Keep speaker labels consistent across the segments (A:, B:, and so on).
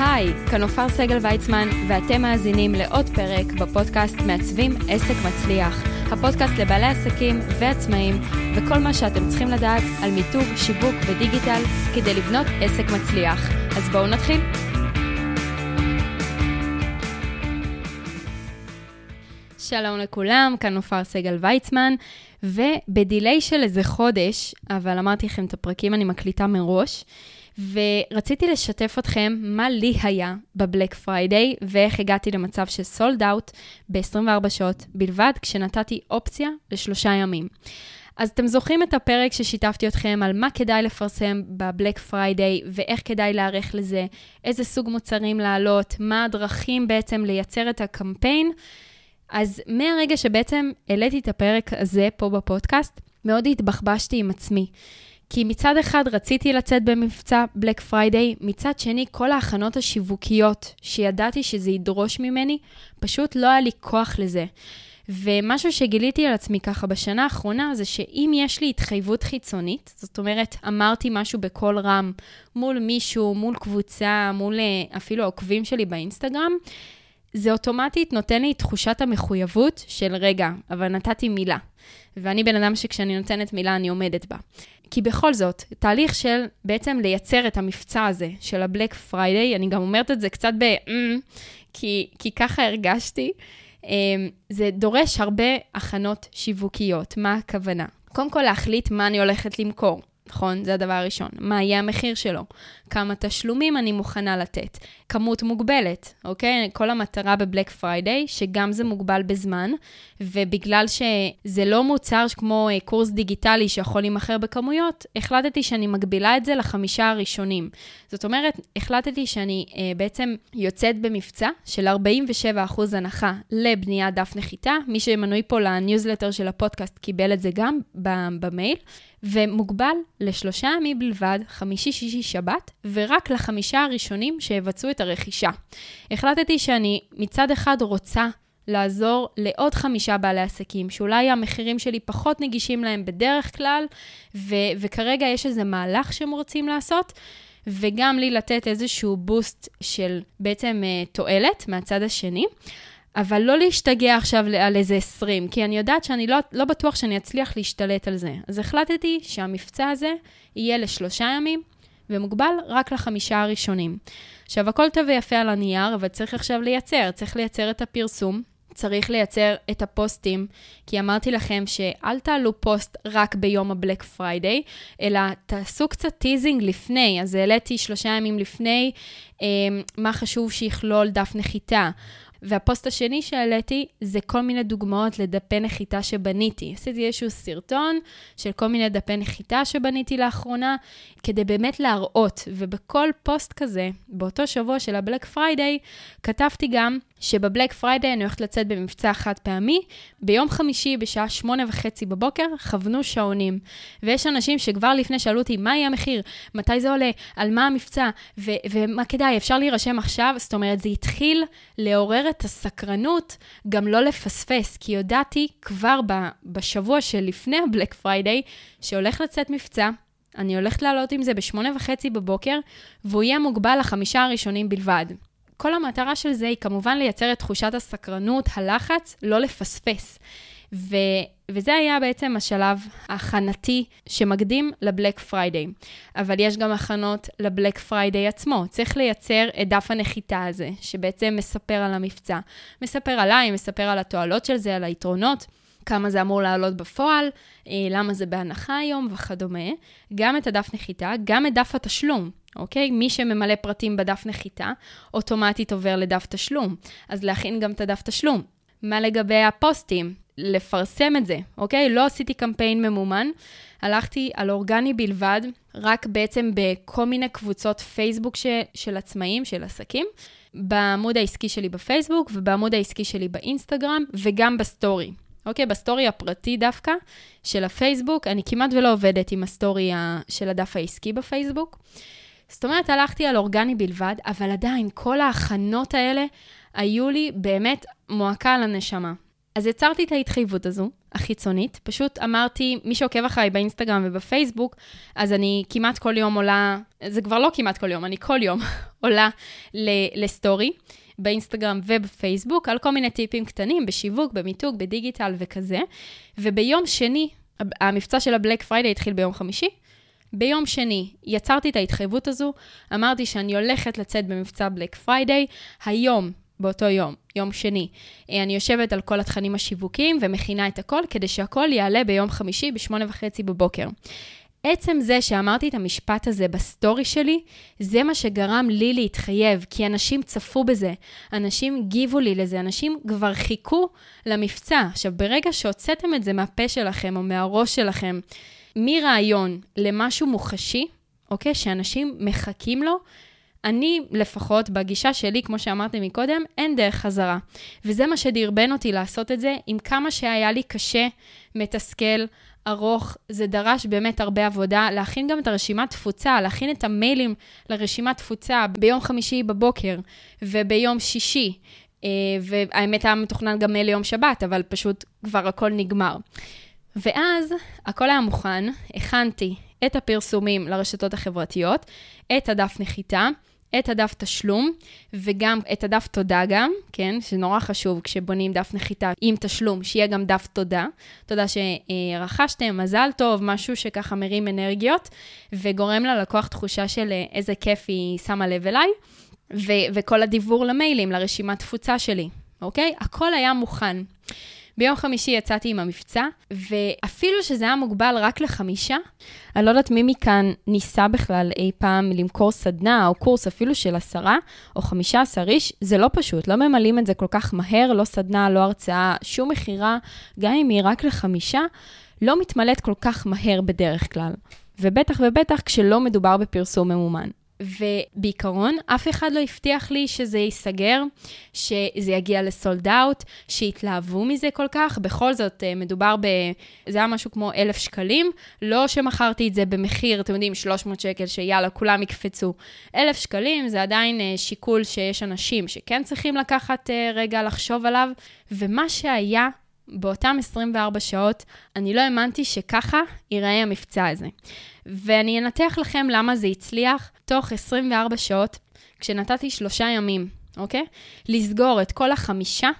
A: היי, כאן עופר סגל ויצמן, ואתם מאזינים לעוד פרק בפודקאסט מעצבים עסק מצליח. הפודקאסט לבעלי עסקים ועצמאים, וכל מה שאתם צריכים לדעת על מיתוג, שיווק ודיגיטל כדי לבנות עסק מצליח. אז בואו נתחיל. שלום לכולם, כאן עופר סגל ויצמן, ובדיליי של איזה חודש, אבל אמרתי לכם את הפרקים אני מקליטה מראש, ורציתי לשתף אתכם מה לי היה בבלק פריידיי, ואיך הגעתי למצב של sold out ב-24 שעות בלבד, כשנתתי אופציה לשלושה ימים. אז אתם זוכרים את הפרק ששיתפתי אתכם על מה כדאי לפרסם בבלק פריידיי ואיך כדאי להיערך לזה, איזה סוג מוצרים לעלות, מה הדרכים בעצם לייצר את הקמפיין. אז מהרגע שבעצם העליתי את הפרק הזה פה בפודקאסט, מאוד התבחבשתי עם עצמי. כי מצד אחד רציתי לצאת במבצע בלק פריידיי, מצד שני כל ההכנות השיווקיות שידעתי שזה ידרוש ממני, פשוט לא היה לי כוח לזה. ומשהו שגיליתי על עצמי ככה בשנה האחרונה, זה שאם יש לי התחייבות חיצונית, זאת אומרת, אמרתי משהו בקול רם מול מישהו, מול קבוצה, מול אה, אפילו העוקבים שלי באינסטגרם, זה אוטומטית נותן לי תחושת המחויבות של רגע, אבל נתתי מילה. ואני בן אדם שכשאני נותנת מילה אני עומדת בה. כי בכל זאת, תהליך של בעצם לייצר את המבצע הזה של הבלק פריידיי, אני גם אומרת את זה קצת ב... Mm, כי, כי ככה הרגשתי, אמ, זה דורש הרבה הכנות שיווקיות. מה הכוונה? קודם כל להחליט מה אני הולכת למכור. נכון? זה הדבר הראשון. מה יהיה המחיר שלו? כמה תשלומים אני מוכנה לתת? כמות מוגבלת, אוקיי? כל המטרה בבלק פריידיי, שגם זה מוגבל בזמן, ובגלל שזה לא מוצר כמו אה, קורס דיגיטלי שיכול להימכר בכמויות, החלטתי שאני מגבילה את זה לחמישה הראשונים. זאת אומרת, החלטתי שאני אה, בעצם יוצאת במבצע של 47% הנחה לבניית דף נחיתה. מי שמנוי פה לניוזלטר של הפודקאסט קיבל את זה גם במייל. ומוגבל לשלושה ימים בלבד, חמישי, שישי, שבת, ורק לחמישה הראשונים שיבצעו את הרכישה. החלטתי שאני מצד אחד רוצה לעזור לעוד חמישה בעלי עסקים, שאולי המחירים שלי פחות נגישים להם בדרך כלל, ו- וכרגע יש איזה מהלך שהם רוצים לעשות, וגם לי לתת איזשהו בוסט של בעצם uh, תועלת מהצד השני. אבל לא להשתגע עכשיו על איזה 20, כי אני יודעת שאני לא, לא בטוח שאני אצליח להשתלט על זה. אז החלטתי שהמבצע הזה יהיה לשלושה ימים, ומוגבל רק לחמישה הראשונים. עכשיו, הכל טוב ויפה על הנייר, אבל צריך עכשיו לייצר, צריך לייצר את הפרסום. צריך לייצר את הפוסטים, כי אמרתי לכם שאל תעלו פוסט רק ביום הבלק פריידיי, אלא תעשו קצת teasing לפני. אז העליתי שלושה ימים לפני אה, מה חשוב שיכלול דף נחיתה, והפוסט השני שהעליתי זה כל מיני דוגמאות לדפי נחיתה שבניתי. עשיתי איזשהו סרטון של כל מיני דפי נחיתה שבניתי לאחרונה, כדי באמת להראות. ובכל פוסט כזה, באותו שבוע של הבלק פריידיי, כתבתי גם שבבלק פריידיי אני הולכת לצאת במבצע חד פעמי. ביום חמישי בשעה שמונה וחצי בבוקר כוונו שעונים. ויש אנשים שכבר לפני שאלו אותי, מה יהיה המחיר? מתי זה עולה? על מה המבצע? ו- ומה כדאי? אפשר להירשם עכשיו? זאת אומרת, זה התחיל לעורר את הסקרנות גם לא לפספס, כי הודעתי כבר ב- בשבוע שלפני הבלק פריידיי שהולך לצאת מבצע. אני הולכת לעלות עם זה בשמונה וחצי בבוקר, והוא יהיה מוגבל לחמישה הראשונים בלבד. כל המטרה של זה היא כמובן לייצר את תחושת הסקרנות, הלחץ, לא לפספס. ו, וזה היה בעצם השלב ההכנתי שמקדים לבלק פריידיי. אבל יש גם הכנות לבלק פריידיי עצמו. צריך לייצר את דף הנחיתה הזה, שבעצם מספר על המבצע. מספר עליי, מספר על התועלות של זה, על היתרונות. כמה זה אמור לעלות בפועל, אה, למה זה בהנחה היום וכדומה. גם את הדף נחיתה, גם את דף התשלום. אוקיי? מי שממלא פרטים בדף נחיתה, אוטומטית עובר לדף תשלום. אז להכין גם את הדף תשלום. מה לגבי הפוסטים? לפרסם את זה, אוקיי? לא עשיתי קמפיין ממומן, הלכתי על אורגני בלבד, רק בעצם בכל מיני קבוצות פייסבוק ש, של עצמאים, של עסקים, בעמוד העסקי שלי בפייסבוק ובעמוד העסקי שלי באינסטגרם וגם בסטורי. אוקיי? בסטורי הפרטי דווקא של הפייסבוק, אני כמעט ולא עובדת עם הסטורי של הדף העסקי בפייסבוק. זאת אומרת, הלכתי על אורגני בלבד, אבל עדיין, כל ההכנות האלה היו לי באמת מועקה על הנשמה. אז יצרתי את ההתחייבות הזו, החיצונית. פשוט אמרתי, מי שעוקב אחריי באינסטגרם ובפייסבוק, אז אני כמעט כל יום עולה, זה כבר לא כמעט כל יום, אני כל יום עולה לסטורי. באינסטגרם ובפייסבוק, על כל מיני טיפים קטנים, בשיווק, במיתוג, בדיגיטל וכזה. וביום שני, המבצע של ה Black Friday התחיל ביום חמישי. ביום שני יצרתי את ההתחייבות הזו, אמרתי שאני הולכת לצאת במבצע Black Friday. היום, באותו יום, יום שני, אה, אני יושבת על כל התכנים השיווקיים ומכינה את הכל, כדי שהכל יעלה ביום חמישי בשמונה וחצי בבוקר. עצם זה שאמרתי את המשפט הזה בסטורי שלי, זה מה שגרם לי להתחייב, כי אנשים צפו בזה, אנשים גיבו לי לזה, אנשים כבר חיכו למבצע. עכשיו, ברגע שהוצאתם את זה מהפה שלכם או מהראש שלכם, מרעיון למשהו מוחשי, אוקיי? שאנשים מחכים לו, אני לפחות, בגישה שלי, כמו שאמרתי מקודם, אין דרך חזרה. וזה מה שדרבן אותי לעשות את זה, עם כמה שהיה לי קשה, מתסכל, ארוך, זה דרש באמת הרבה עבודה. להכין גם את הרשימת תפוצה, להכין את המיילים לרשימת תפוצה ביום חמישי בבוקר וביום שישי. אה, והאמת היה מתוכנן גם ליום שבת, אבל פשוט כבר הכל נגמר. ואז הכל היה מוכן, הכנתי את הפרסומים לרשתות החברתיות, את הדף נחיתה, את הדף תשלום, וגם את הדף תודה גם, כן? שנורא חשוב כשבונים דף נחיתה עם תשלום, שיהיה גם דף תודה. תודה שרכשתם, מזל טוב, משהו שככה מרים אנרגיות, וגורם ללקוח תחושה של אה, איזה כיף היא שמה לב אליי, ו- וכל הדיבור למיילים, לרשימת תפוצה שלי, אוקיי? הכל היה מוכן. ביום חמישי יצאתי עם המבצע, ואפילו שזה היה מוגבל רק לחמישה, אני לא יודעת מי מכאן ניסה בכלל אי פעם למכור סדנה או קורס אפילו של עשרה או חמישה עשר איש, זה לא פשוט, לא ממלאים את זה כל כך מהר, לא סדנה, לא הרצאה, שום מכירה, גם אם היא רק לחמישה, לא מתמלאת כל כך מהר בדרך כלל. ובטח ובטח כשלא מדובר בפרסום ממומן. ובעיקרון, אף אחד לא הבטיח לי שזה ייסגר, שזה יגיע לסולד אאוט, שיתלהבו מזה כל כך. בכל זאת, אה, מדובר ב... זה היה משהו כמו אלף שקלים, לא שמכרתי את זה במחיר, אתם יודעים, 300 שקל, שיאללה, כולם יקפצו. אלף שקלים זה עדיין אה, שיקול שיש אנשים שכן צריכים לקחת אה, רגע לחשוב עליו, ומה שהיה באותם 24 שעות, אני לא האמנתי שככה ייראה המבצע הזה. ואני אנתח לכם למה זה הצליח תוך 24 שעות, כשנתתי שלושה ימים, אוקיי? לסגור את כל החמישה,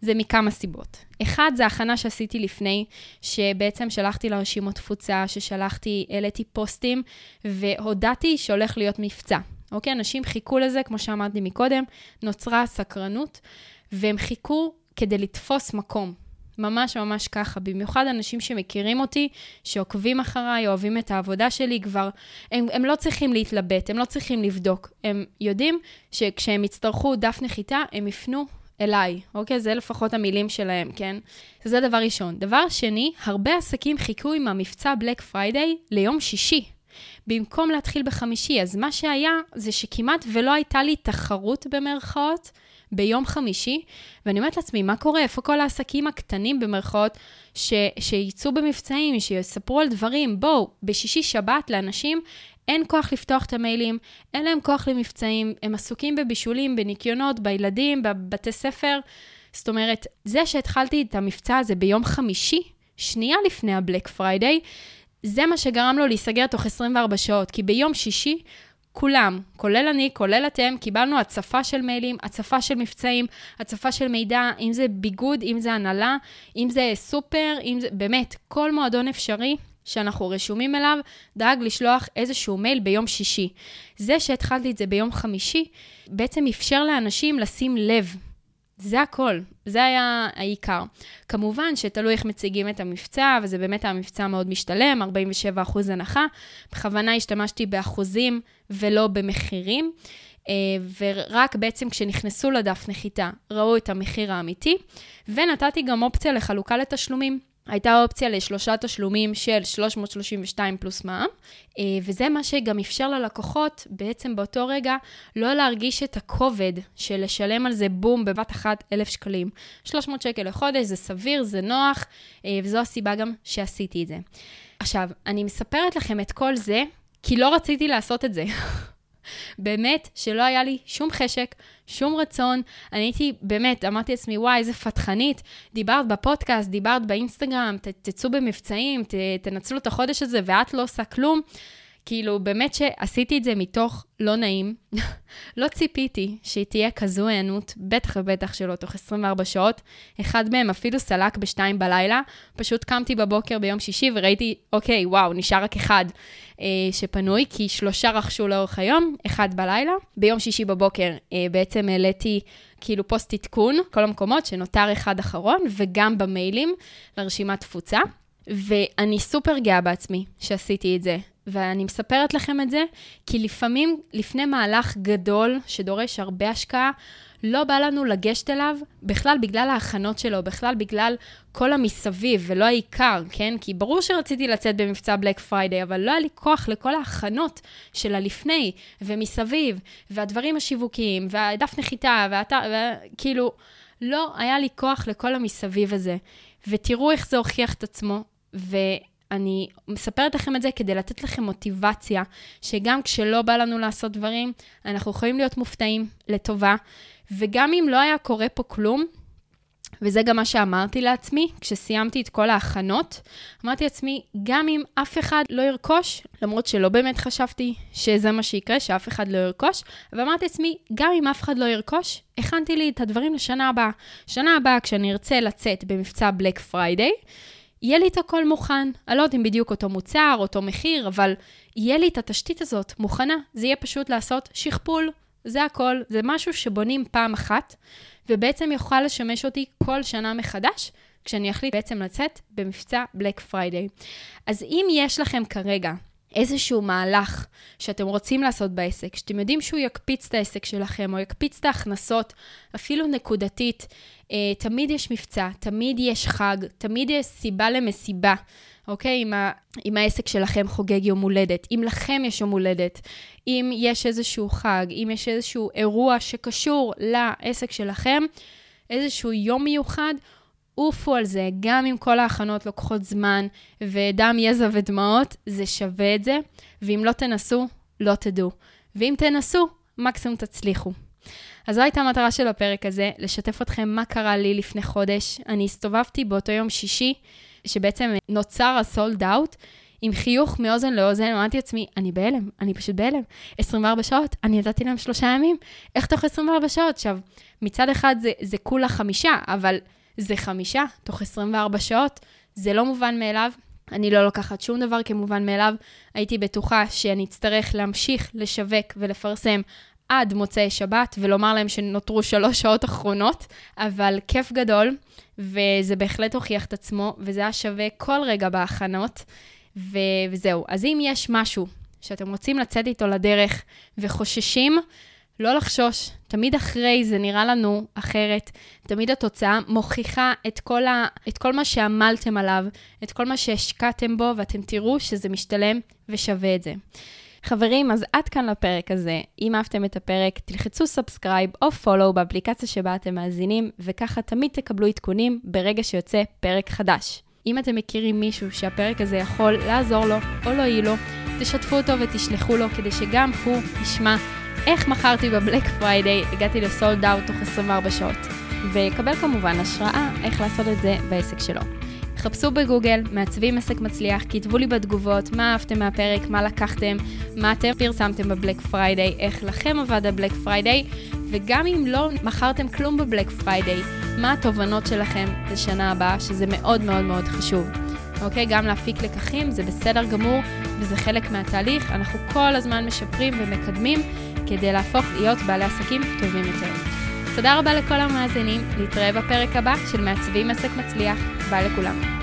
A: זה מכמה סיבות. אחד, זה הכנה שעשיתי לפני, שבעצם שלחתי לרשימות תפוצה, ששלחתי, העליתי פוסטים, והודעתי שהולך להיות מבצע. אוקיי? אנשים חיכו לזה, כמו שאמרתי מקודם, נוצרה סקרנות, והם חיכו כדי לתפוס מקום. ממש ממש ככה. במיוחד אנשים שמכירים אותי, שעוקבים אחריי, אוהבים את העבודה שלי, כבר, הם, הם לא צריכים להתלבט, הם לא צריכים לבדוק. הם יודעים שכשהם יצטרכו דף נחיתה, הם יפנו אליי, אוקיי? זה לפחות המילים שלהם, כן? זה דבר ראשון. דבר שני, הרבה עסקים חיכו עם המבצע Black Friday ליום שישי. במקום להתחיל בחמישי, אז מה שהיה זה שכמעט ולא הייתה לי תחרות במרכאות ביום חמישי, ואני אומרת לעצמי, מה קורה? איפה כל העסקים הקטנים במרכאות ש, שיצאו במבצעים, שיספרו על דברים? בואו, בשישי-שבת לאנשים אין כוח לפתוח את המיילים, אין להם כוח למבצעים, הם עסוקים בבישולים, בניקיונות, בילדים, בבתי ספר. זאת אומרת, זה שהתחלתי את המבצע הזה ביום חמישי, שנייה לפני ה Black Friday, זה מה שגרם לו להיסגר תוך 24 שעות, כי ביום שישי כולם, כולל אני, כולל אתם, קיבלנו הצפה של מיילים, הצפה של מבצעים, הצפה של מידע, אם זה ביגוד, אם זה הנעלה, אם זה סופר, אם זה, באמת, כל מועדון אפשרי שאנחנו רשומים אליו, דאג לשלוח איזשהו מייל ביום שישי. זה שהתחלתי את זה ביום חמישי, בעצם אפשר לאנשים לשים לב זה הכל, זה היה העיקר. כמובן שתלוי איך מציגים את המבצע, וזה באמת היה מבצע מאוד משתלם, 47% הנחה. בכוונה השתמשתי באחוזים ולא במחירים, אה, ורק בעצם כשנכנסו לדף נחיתה ראו את המחיר האמיתי, ונתתי גם אופציה לחלוקה לתשלומים. הייתה אופציה לשלושה תשלומים של 332 פלוס מע"מ, אה, וזה מה שגם אפשר ללקוחות בעצם באותו רגע לא להרגיש את הכובד של לשלם על זה בום בבת אחת 1,000 שקלים. 300 שקל לחודש זה סביר, זה נוח, אה, וזו הסיבה גם שעשיתי את זה. עכשיו, אני מספרת לכם את כל זה כי לא רציתי לעשות את זה. באמת שלא היה לי שום חשק, שום רצון. אני הייתי, באמת, אמרתי לעצמי, וואי, איזה פתחנית. דיברת בפודקאסט, דיברת באינסטגרם, ת, תצאו במבצעים, ת, תנצלו את החודש הזה, ואת לא עושה כלום. כאילו, באמת שעשיתי את זה מתוך לא נעים. לא ציפיתי שהיא תהיה כזו היענות, בטח ובטח שלא תוך 24 שעות. אחד מהם אפילו סלק בשתיים בלילה. פשוט קמתי בבוקר ביום שישי וראיתי, אוקיי, וואו, נשאר רק אחד אה, שפנוי, כי שלושה רכשו לאורך היום, אחד בלילה. ביום שישי בבוקר אה, בעצם העליתי כאילו פוסט עדכון, כל המקומות, שנותר אחד אחרון, וגם במיילים לרשימת תפוצה. ואני סופר גאה בעצמי שעשיתי את זה. ואני מספרת לכם את זה, כי לפעמים, לפני מהלך גדול שדורש הרבה השקעה, לא בא לנו לגשת אליו בכלל בגלל ההכנות שלו, בכלל בגלל כל המסביב, ולא העיקר, כן? כי ברור שרציתי לצאת במבצע Black Friday, אבל לא היה לי כוח לכל ההכנות של הלפני ומסביב, והדברים השיווקיים, והדף נחיתה, והאתר, וכאילו, לא היה לי כוח לכל המסביב הזה. ותראו איך זה הוכיח את עצמו, ו... אני מספרת לכם את זה כדי לתת לכם מוטיבציה, שגם כשלא בא לנו לעשות דברים, אנחנו יכולים להיות מופתעים לטובה, וגם אם לא היה קורה פה כלום, וזה גם מה שאמרתי לעצמי, כשסיימתי את כל ההכנות, אמרתי לעצמי, גם אם אף אחד לא ירכוש, למרות שלא באמת חשבתי שזה מה שיקרה, שאף אחד לא ירכוש, אבל אמרתי לעצמי, גם אם אף אחד לא ירכוש, הכנתי לי את הדברים לשנה הבאה. שנה הבאה, כשאני ארצה לצאת במבצע Black Friday, יהיה לי את הכל מוכן. אני לא יודעת אם בדיוק אותו מוצר, אותו מחיר, אבל יהיה לי את התשתית הזאת מוכנה. זה יהיה פשוט לעשות שכפול, זה הכל. זה משהו שבונים פעם אחת, ובעצם יוכל לשמש אותי כל שנה מחדש, כשאני אחליט בעצם לצאת במבצע Black Friday. אז אם יש לכם כרגע איזשהו מהלך שאתם רוצים לעשות בעסק, שאתם יודעים שהוא יקפיץ את העסק שלכם, או יקפיץ את ההכנסות, אפילו נקודתית, אה, תמיד יש מבצע, תמיד יש חג, תמיד יש סיבה למסיבה, אוקיי? אם, ה, אם העסק שלכם חוגג יום הולדת, אם לכם יש יום הולדת, אם יש איזשהו חג, אם יש איזשהו אירוע שקשור לעסק שלכם, איזשהו יום מיוחד, עופו על זה, גם אם כל ההכנות לוקחות זמן ודם, יזע ודמעות, זה שווה את זה, ואם לא תנסו, לא תדעו. ואם תנסו, מקסימום תצליחו. אז זו הייתה המטרה של הפרק הזה, לשתף אתכם מה קרה לי לפני חודש. אני הסתובבתי באותו יום שישי, שבעצם נוצר הסולד אאוט, עם חיוך מאוזן לאוזן, אמרתי לעצמי, אני בהלם, אני פשוט בהלם. 24 שעות, אני נתתי להם שלושה ימים, איך תוך 24 שעות? עכשיו, מצד אחד זה, זה כולה חמישה, אבל זה חמישה תוך 24 שעות, זה לא מובן מאליו. אני לא לוקחת שום דבר כמובן מאליו. הייתי בטוחה שאני אצטרך להמשיך לשווק ולפרסם עד מוצאי שבת, ולומר להם שנותרו שלוש שעות אחרונות, אבל כיף גדול, וזה בהחלט הוכיח את עצמו, וזה היה שווה כל רגע בהכנות, ו- וזהו. אז אם יש משהו שאתם רוצים לצאת איתו לדרך וחוששים, לא לחשוש, תמיד אחרי זה נראה לנו אחרת. תמיד התוצאה מוכיחה את כל, ה, את כל מה שעמלתם עליו, את כל מה שהשקעתם בו, ואתם תראו שזה משתלם ושווה את זה. חברים, אז עד כאן לפרק הזה. אם אהבתם את הפרק, תלחצו subscribe או follow באפליקציה שבה אתם מאזינים, וככה תמיד תקבלו עדכונים ברגע שיוצא פרק חדש. אם אתם מכירים מישהו שהפרק הזה יכול לעזור לו או להועיל לו, תשתפו אותו ותשלחו לו כדי שגם הוא ישמע איך מכרתי ב Black Friday, הגעתי ל sold out תוך 24 שעות. ויקבל כמובן השראה איך לעשות את זה בעסק שלו. חפשו בגוגל, מעצבים עסק מצליח, כתבו לי בתגובות מה אהבתם מהפרק, מה לקחתם, מה אתם פרסמתם ב Black Friday, איך לכם עבד ה Black Friday, וגם אם לא מכרתם כלום ב Black Friday, מה התובנות שלכם לשנה הבאה, שזה מאוד מאוד מאוד חשוב. אוקיי? גם להפיק לקחים, זה בסדר גמור, וזה חלק מהתהליך. אנחנו כל הזמן משפרים ומקדמים כדי להפוך להיות בעלי עסקים טובים יותר. תודה רבה לכל המאזינים, להתראה בפרק הבא של מעצבים עסק מצליח. ביי לכולם.